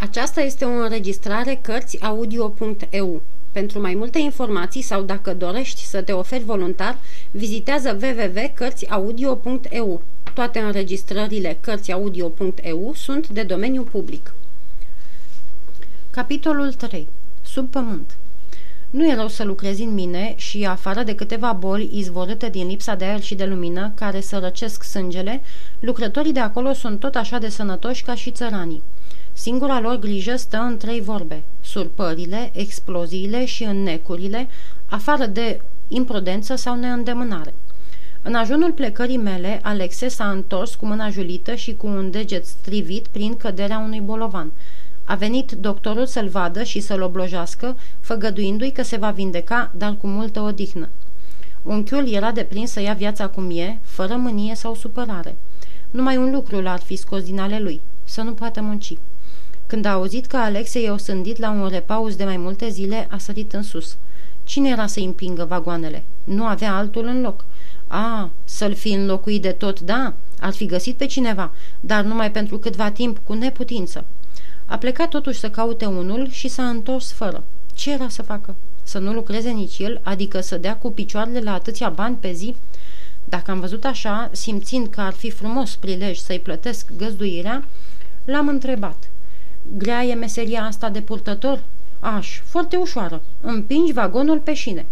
Aceasta este o înregistrare Cărțiaudio.eu. Pentru mai multe informații sau dacă dorești să te oferi voluntar, vizitează www.cărțiaudio.eu. Toate înregistrările Cărțiaudio.eu sunt de domeniu public. Capitolul 3. Sub pământ Nu e rău să lucrezi în mine și, afară de câteva boli izvorâte din lipsa de aer și de lumină, care sărăcesc sângele, lucrătorii de acolo sunt tot așa de sănătoși ca și țăranii. Singura lor grijă stă în trei vorbe, surpările, exploziile și înnecurile, afară de imprudență sau neîndemânare. În ajunul plecării mele, Alexe s-a întors cu mâna julită și cu un deget strivit prin căderea unui bolovan. A venit doctorul să-l vadă și să-l oblojească, făgăduindu-i că se va vindeca, dar cu multă odihnă. Unchiul era deprins să ia viața cum e, fără mânie sau supărare. Numai un lucru l-ar fi scos din ale lui, să nu poată munci. Când a auzit că Alexe i-a osândit la un repaus de mai multe zile, a sărit în sus. Cine era să împingă vagoanele? Nu avea altul în loc. A, să-l fi înlocuit de tot, da, ar fi găsit pe cineva, dar numai pentru câtva timp, cu neputință. A plecat totuși să caute unul și s-a întors fără. Ce era să facă? Să nu lucreze nici el, adică să dea cu picioarele la atâția bani pe zi? Dacă am văzut așa, simțind că ar fi frumos prilej să-i plătesc găzduirea, l-am întrebat – Grea e meseria asta de purtător? Aș, foarte ușoară. Împingi vagonul pe șine.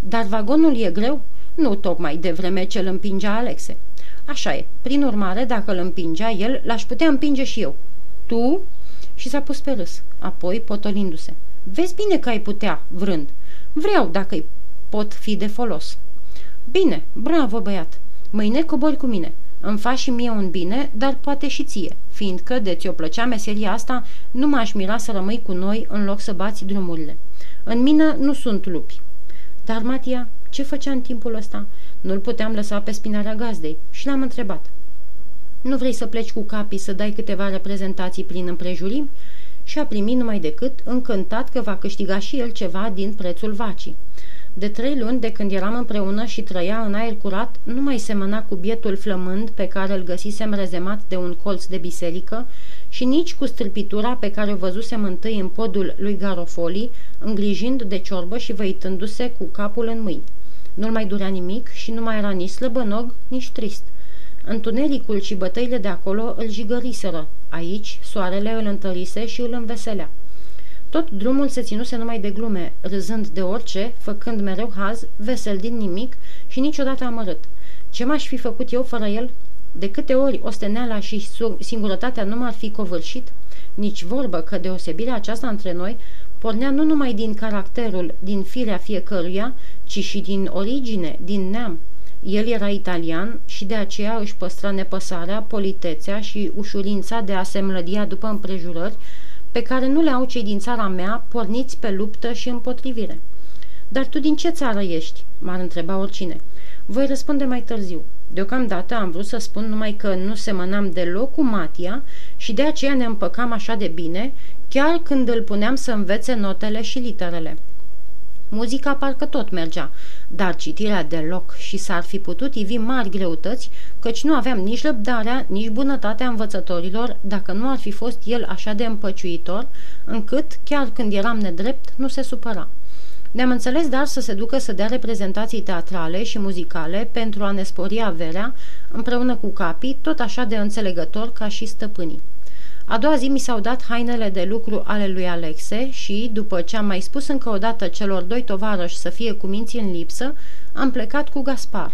Dar vagonul e greu? Nu tocmai de vreme ce îl împingea Alexe. Așa e. Prin urmare, dacă îl împingea el, l-aș putea împinge și eu. Tu? Și s-a pus pe râs, apoi potolindu-se. Vezi bine că ai putea, vrând. Vreau dacă îi pot fi de folos. Bine, bravo băiat. Mâine cobori cu mine. Îmi faci și mie un bine, dar poate și ție, fiindcă de ți-o plăcea meseria asta, nu m-aș mira să rămâi cu noi în loc să bați drumurile. În mine nu sunt lupi. Dar Matia, ce făcea în timpul ăsta? Nu-l puteam lăsa pe spinarea gazdei și l-am întrebat. Nu vrei să pleci cu capii să dai câteva reprezentații prin împrejurim? Și a primit numai decât, încântat că va câștiga și el ceva din prețul vacii. De trei luni de când eram împreună și trăia în aer curat, nu mai semăna cu bietul flămând pe care îl găsisem rezemat de un colț de biserică și nici cu strâmpitura pe care o văzusem întâi în podul lui Garofoli, îngrijind de ciorbă și văitându-se cu capul în mâini. Nu-l mai durea nimic și nu mai era nici slăbănog, nici trist. Întunericul și bătăile de acolo îl jigăriseră. Aici, soarele îl întărise și îl înveselea. Tot drumul se ținuse numai de glume, râzând de orice, făcând mereu haz, vesel din nimic și niciodată amărât. Ce m-aș fi făcut eu fără el? De câte ori osteneala și singurătatea nu m-ar fi covârșit? Nici vorbă că deosebirea aceasta între noi pornea nu numai din caracterul, din firea fiecăruia, ci și din origine, din neam. El era italian și de aceea își păstra nepăsarea, politețea și ușurința de a se mlădia după împrejurări, pe care nu le au cei din țara mea, porniți pe luptă și împotrivire. Dar tu din ce țară ești?" m-ar întreba oricine. Voi răspunde mai târziu. Deocamdată am vrut să spun numai că nu semănam deloc cu Matia și de aceea ne împăcam așa de bine, chiar când îl puneam să învețe notele și literele. Muzica parcă tot mergea, dar citirea deloc și s-ar fi putut ivi mari greutăți, căci nu aveam nici răbdarea, nici bunătatea învățătorilor, dacă nu ar fi fost el așa de împăciuitor, încât, chiar când eram nedrept, nu se supăra. Ne-am înțeles dar să se ducă să dea reprezentații teatrale și muzicale pentru a ne spori averea, împreună cu capii, tot așa de înțelegător ca și stăpânii. A doua zi mi s-au dat hainele de lucru ale lui Alexe și, după ce am mai spus încă o dată celor doi tovarăși să fie cu minții în lipsă, am plecat cu Gaspar.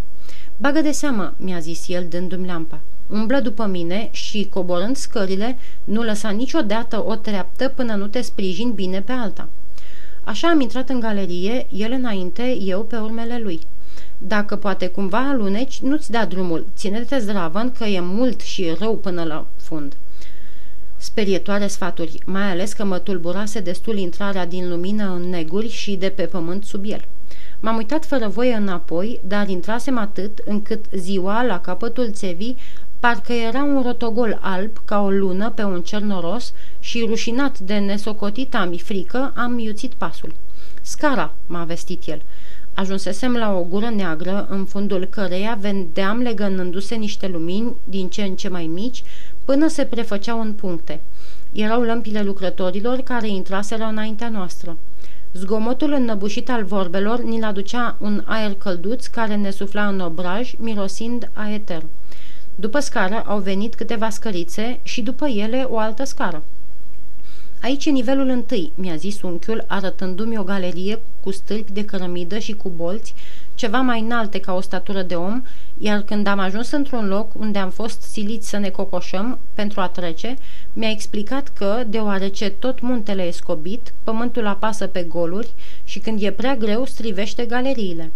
Bagă de seamă, mi-a zis el dându-mi lampa. Umblă după mine și, coborând scările, nu lăsa niciodată o treaptă până nu te sprijin bine pe alta. Așa am intrat în galerie, el înainte, eu pe urmele lui. Dacă poate cumva aluneci, nu-ți da drumul. Ține-te zdravăn că e mult și rău până la fund. Sperietoare sfaturi, mai ales că mă tulburase destul intrarea din lumină în neguri și de pe pământ sub el. M-am uitat fără voie înapoi, dar intrasem atât încât ziua, la capătul țevii, parcă era un rotogol alb ca o lună pe un cer noros și, rușinat de nesocotita mi frică, am iuțit pasul. Scara, m-a vestit el. Ajunsesem la o gură neagră, în fundul căreia vedeam legănându-se niște lumini din ce în ce mai mici, până se prefăceau în puncte. Erau lămpile lucrătorilor care intraseră înaintea noastră. Zgomotul înnăbușit al vorbelor ni-l aducea un aer călduț care ne sufla în obraj, mirosind a eter. După scară au venit câteva scărițe și după ele o altă scară. Aici e nivelul întâi, mi-a zis unchiul, arătându-mi o galerie cu stâlpi de cărămidă și cu bolți, ceva mai înalte ca o statură de om, iar când am ajuns într-un loc unde am fost siliți să ne cocoșăm pentru a trece, mi-a explicat că, deoarece tot muntele e scobit, pământul apasă pe goluri și când e prea greu strivește galeriile.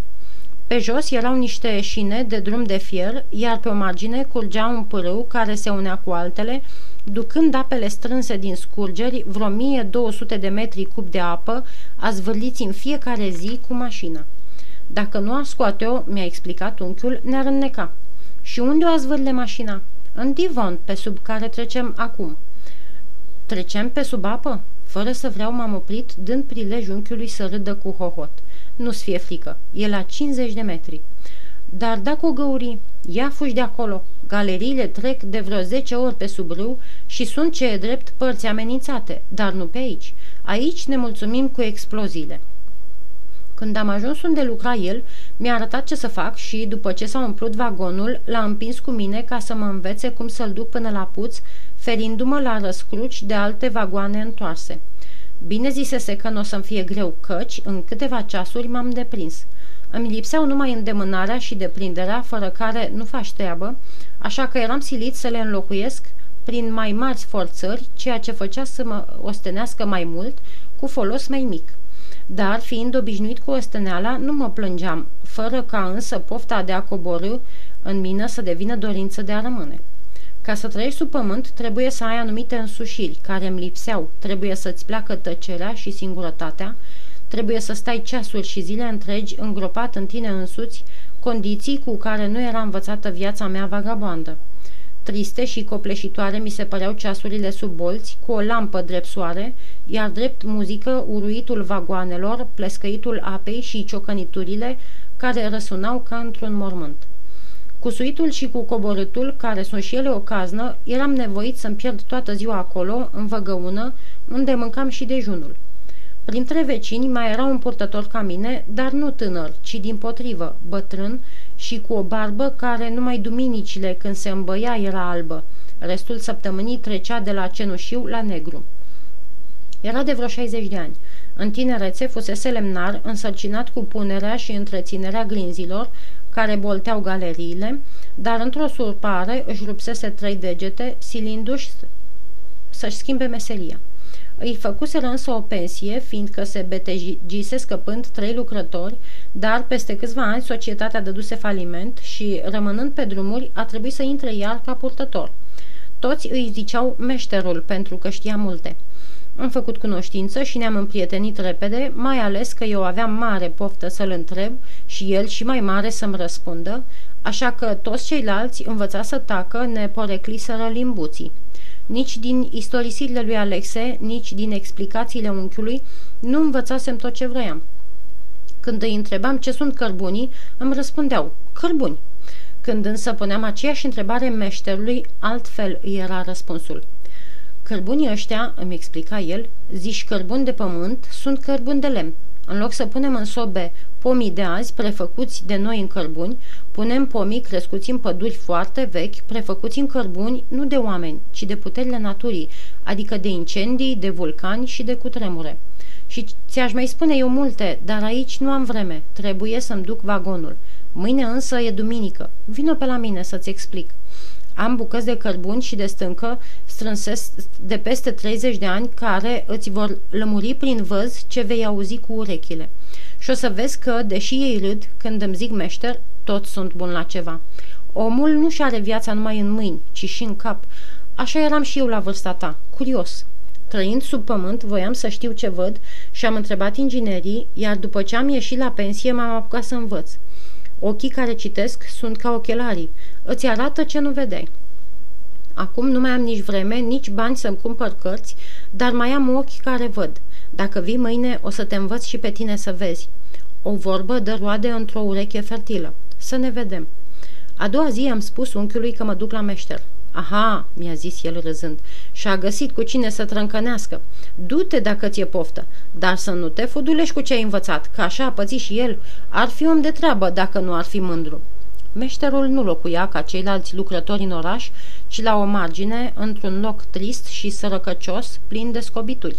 Pe jos erau niște eșine de drum de fier, iar pe o margine curgea un pârâu care se unea cu altele, ducând apele strânse din scurgeri vreo 1200 de metri cub de apă, azvârliți în fiecare zi cu mașina. Dacă nu ar scoate-o, mi-a explicat unchiul, ne-ar înneca. Și unde o azvârle mașina? În divon, pe sub care trecem acum. Trecem pe sub apă? Fără să vreau m-am oprit, dând prilej unchiului să râdă cu hohot. Nu-ți fie frică, e la 50 de metri. Dar dacă o găuri, ia fugi de acolo. Galeriile trec de vreo 10 ori pe sub râu și sunt ce e drept părți amenințate, dar nu pe aici. Aici ne mulțumim cu exploziile. Când am ajuns unde lucra el, mi-a arătat ce să fac și, după ce s-a umplut vagonul, l-a împins cu mine ca să mă învețe cum să-l duc până la puț, ferindu-mă la răscruci de alte vagoane întoarse. Bine zisese că nu o să-mi fie greu, căci, în câteva ceasuri m-am deprins. Îmi lipseau numai îndemânarea și deprinderea, fără care nu faci treabă, așa că eram silit să le înlocuiesc prin mai mari forțări, ceea ce făcea să mă ostenească mai mult, cu folos mai mic dar, fiind obișnuit cu ostăneala, nu mă plângeam, fără ca însă pofta de a coborâ în mine să devină dorință de a rămâne. Ca să trăiești sub pământ, trebuie să ai anumite însușiri care îmi lipseau, trebuie să-ți pleacă tăcerea și singurătatea, trebuie să stai ceasuri și zile întregi îngropat în tine însuți, condiții cu care nu era învățată viața mea vagabondă. Triste și copleșitoare mi se păreau ceasurile sub bolți, cu o lampă drept soare, iar drept muzică uruitul vagoanelor, plescăitul apei și ciocăniturile care răsunau ca într-un mormânt. Cu suitul și cu coborâtul, care sunt și ele o caznă, eram nevoit să-mi pierd toată ziua acolo, în văgăună, unde mâncam și dejunul. Printre vecini mai era un purtător ca mine, dar nu tânăr, ci din potrivă, bătrân și cu o barbă care numai duminicile când se îmbăia era albă. Restul săptămânii trecea de la cenușiu la negru. Era de vreo 60 de ani. În tinerețe fusese lemnar, însărcinat cu punerea și întreținerea glinzilor, care bolteau galeriile, dar într-o surpare își rupsese trei degete, silindu-și să-și schimbe meseria. Îi făcuseră însă o pensie, fiindcă se betejise scăpând trei lucrători, dar peste câțiva ani societatea dăduse faliment și, rămânând pe drumuri, a trebuit să intre iar ca purtător. Toți îi ziceau meșterul pentru că știa multe. Am făcut cunoștință și ne-am împrietenit repede, mai ales că eu aveam mare poftă să-l întreb și el și mai mare să-mi răspundă, așa că toți ceilalți învăța să tacă ne porecliseră limbuții. Nici din istorisirile lui Alexe, nici din explicațiile unchiului, nu învățasem tot ce vroiam. Când îi întrebam ce sunt cărbunii, îmi răspundeau, cărbuni. Când însă puneam aceeași întrebare meșterului, altfel îi era răspunsul. Cărbunii ăștia, îmi explica el, zici cărbuni de pământ, sunt cărbuni de lemn. În loc să punem în sobe pomii de azi, prefăcuți de noi în cărbuni, punem pomii crescuți în păduri foarte vechi, prefăcuți în cărbuni nu de oameni, ci de puterile naturii, adică de incendii, de vulcani și de cutremure. Și ți-aș mai spune eu multe, dar aici nu am vreme, trebuie să-mi duc vagonul. Mâine însă e duminică. Vino pe la mine să-ți explic. Am bucăți de cărbuni și de stâncă strânse de peste 30 de ani care îți vor lămuri prin văz ce vei auzi cu urechile. Și o să vezi că, deși ei râd când îmi zic meșter, toți sunt buni la ceva. Omul nu și are viața numai în mâini, ci și în cap. Așa eram și eu la vârsta ta, curios. Trăind sub pământ, voiam să știu ce văd și am întrebat inginerii, iar după ce am ieșit la pensie, m-am apucat să învăț. Ochii care citesc sunt ca ochelarii. Îți arată ce nu vedeai. Acum nu mai am nici vreme, nici bani să-mi cumpăr cărți, dar mai am ochi care văd. Dacă vii mâine, o să te învăț și pe tine să vezi. O vorbă dă roade într-o ureche fertilă. Să ne vedem. A doua zi am spus unchiului că mă duc la meșter. Aha, mi-a zis el râzând, și-a găsit cu cine să trâncănească. Du-te dacă ți-e poftă, dar să nu te fudulești cu ce ai învățat, că așa a pățit și el. Ar fi om de treabă dacă nu ar fi mândru. Meșterul nu locuia ca ceilalți lucrători în oraș, ci la o margine, într-un loc trist și sărăcăcios, plin de scobituri.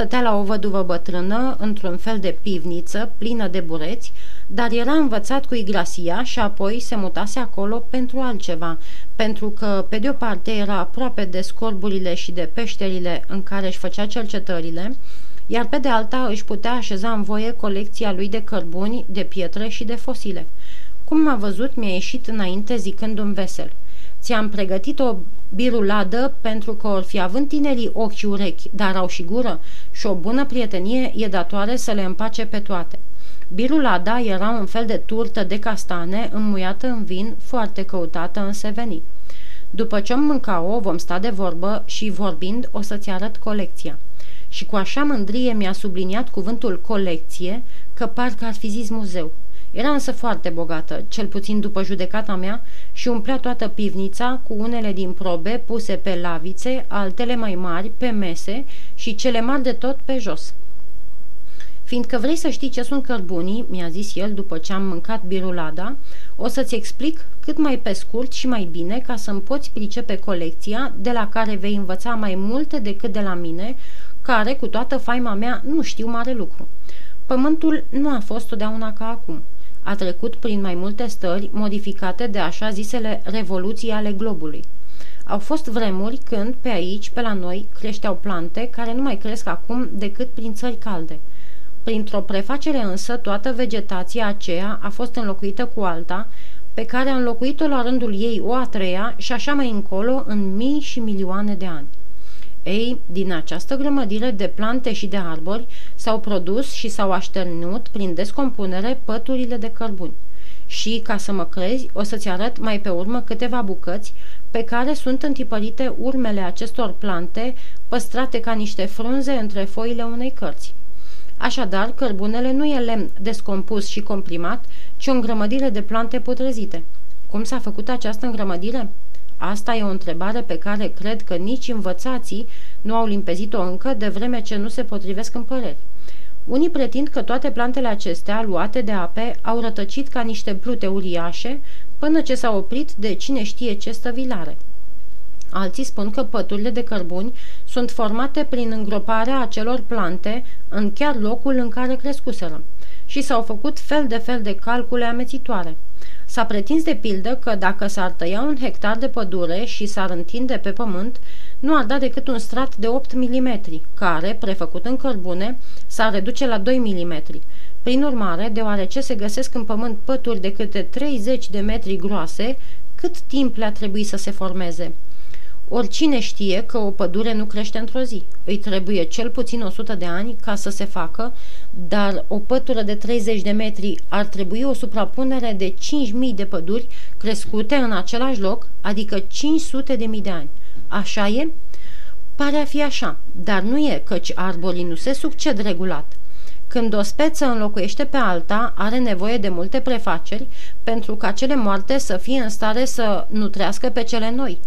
Stătea la o văduvă bătrână, într-un fel de pivniță, plină de bureți, dar era învățat cu igrasia și apoi se mutase acolo pentru altceva, pentru că, pe de o parte, era aproape de scorburile și de peșterile în care își făcea cercetările, iar pe de alta își putea așeza în voie colecția lui de cărbuni, de pietre și de fosile. Cum m-a văzut, mi-a ieșit înainte zicând un vesel. Ți-am pregătit o biruladă pentru că or fi având tinerii ochi urechi, dar au și gură și o bună prietenie e datoare să le împace pe toate. Birulada era un fel de turtă de castane înmuiată în vin, foarte căutată în Seveni. După ce am mânca-o, vom sta de vorbă și vorbind o să-ți arăt colecția. Și cu așa mândrie mi-a subliniat cuvântul colecție, că parcă ar fi zis muzeu. Era însă foarte bogată, cel puțin după judecata mea, și umplea toată pivnița cu unele din probe puse pe lavițe, altele mai mari pe mese și cele mari de tot pe jos. Fiindcă vrei să știi ce sunt cărbunii, mi-a zis el după ce am mâncat birulada, o să-ți explic cât mai pe scurt și mai bine ca să-mi poți pricepe colecția de la care vei învăța mai multe decât de la mine, care, cu toată faima mea, nu știu mare lucru. Pământul nu a fost totdeauna ca acum. A trecut prin mai multe stări modificate de așa zisele revoluții ale globului. Au fost vremuri când, pe aici, pe la noi, creșteau plante care nu mai cresc acum decât prin țări calde – Printr-o prefacere însă, toată vegetația aceea a fost înlocuită cu alta, pe care a înlocuit-o la rândul ei o a treia și așa mai încolo în mii și milioane de ani. Ei, din această grămădire de plante și de arbori s-au produs și s-au așternut prin descompunere păturile de cărbuni. Și, ca să mă crezi, o să-ți arăt mai pe urmă câteva bucăți pe care sunt întipărite urmele acestor plante păstrate ca niște frunze între foile unei cărți. Așadar, cărbunele nu e lemn descompus și comprimat, ci o îngrămădire de plante putrezite. Cum s-a făcut această îngrămădire? Asta e o întrebare pe care cred că nici învățații nu au limpezit-o încă, de vreme ce nu se potrivesc în păreri. Unii pretind că toate plantele acestea, luate de ape, au rătăcit ca niște plute uriașe, până ce s-au oprit de cine știe ce stăvilare. Alții spun că păturile de cărbuni sunt formate prin îngroparea acelor plante în chiar locul în care crescuseră și s-au făcut fel de fel de calcule amețitoare. S-a pretins de pildă că dacă s-ar tăia un hectar de pădure și s-ar întinde pe pământ, nu ar da decât un strat de 8 mm, care, prefăcut în cărbune, s-ar reduce la 2 mm. Prin urmare, deoarece se găsesc în pământ pături de câte 30 de metri groase, cât timp le-a trebuit să se formeze? Oricine știe că o pădure nu crește într-o zi. Îi trebuie cel puțin 100 de ani ca să se facă, dar o pătură de 30 de metri ar trebui o suprapunere de 5.000 de păduri crescute în același loc, adică 500 de mii de ani. Așa e? Pare a fi așa, dar nu e, căci arborii nu se succed regulat. Când o speță înlocuiește pe alta, are nevoie de multe prefaceri pentru ca cele moarte să fie în stare să nutrească pe cele noi.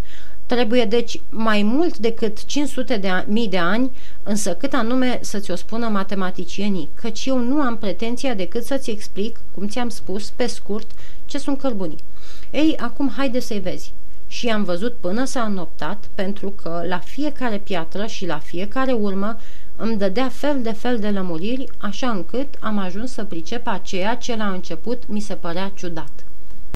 Trebuie deci mai mult decât 500 de mii de ani, însă cât anume să-ți o spună matematicienii, căci eu nu am pretenția decât să-ți explic, cum ți-am spus, pe scurt, ce sunt cărbunii. Ei, acum haide să-i vezi. Și am văzut până s-a înoptat, pentru că la fiecare piatră și la fiecare urmă îmi dădea fel de fel de lămuriri, așa încât am ajuns să pricep aceea ce la început mi se părea ciudat.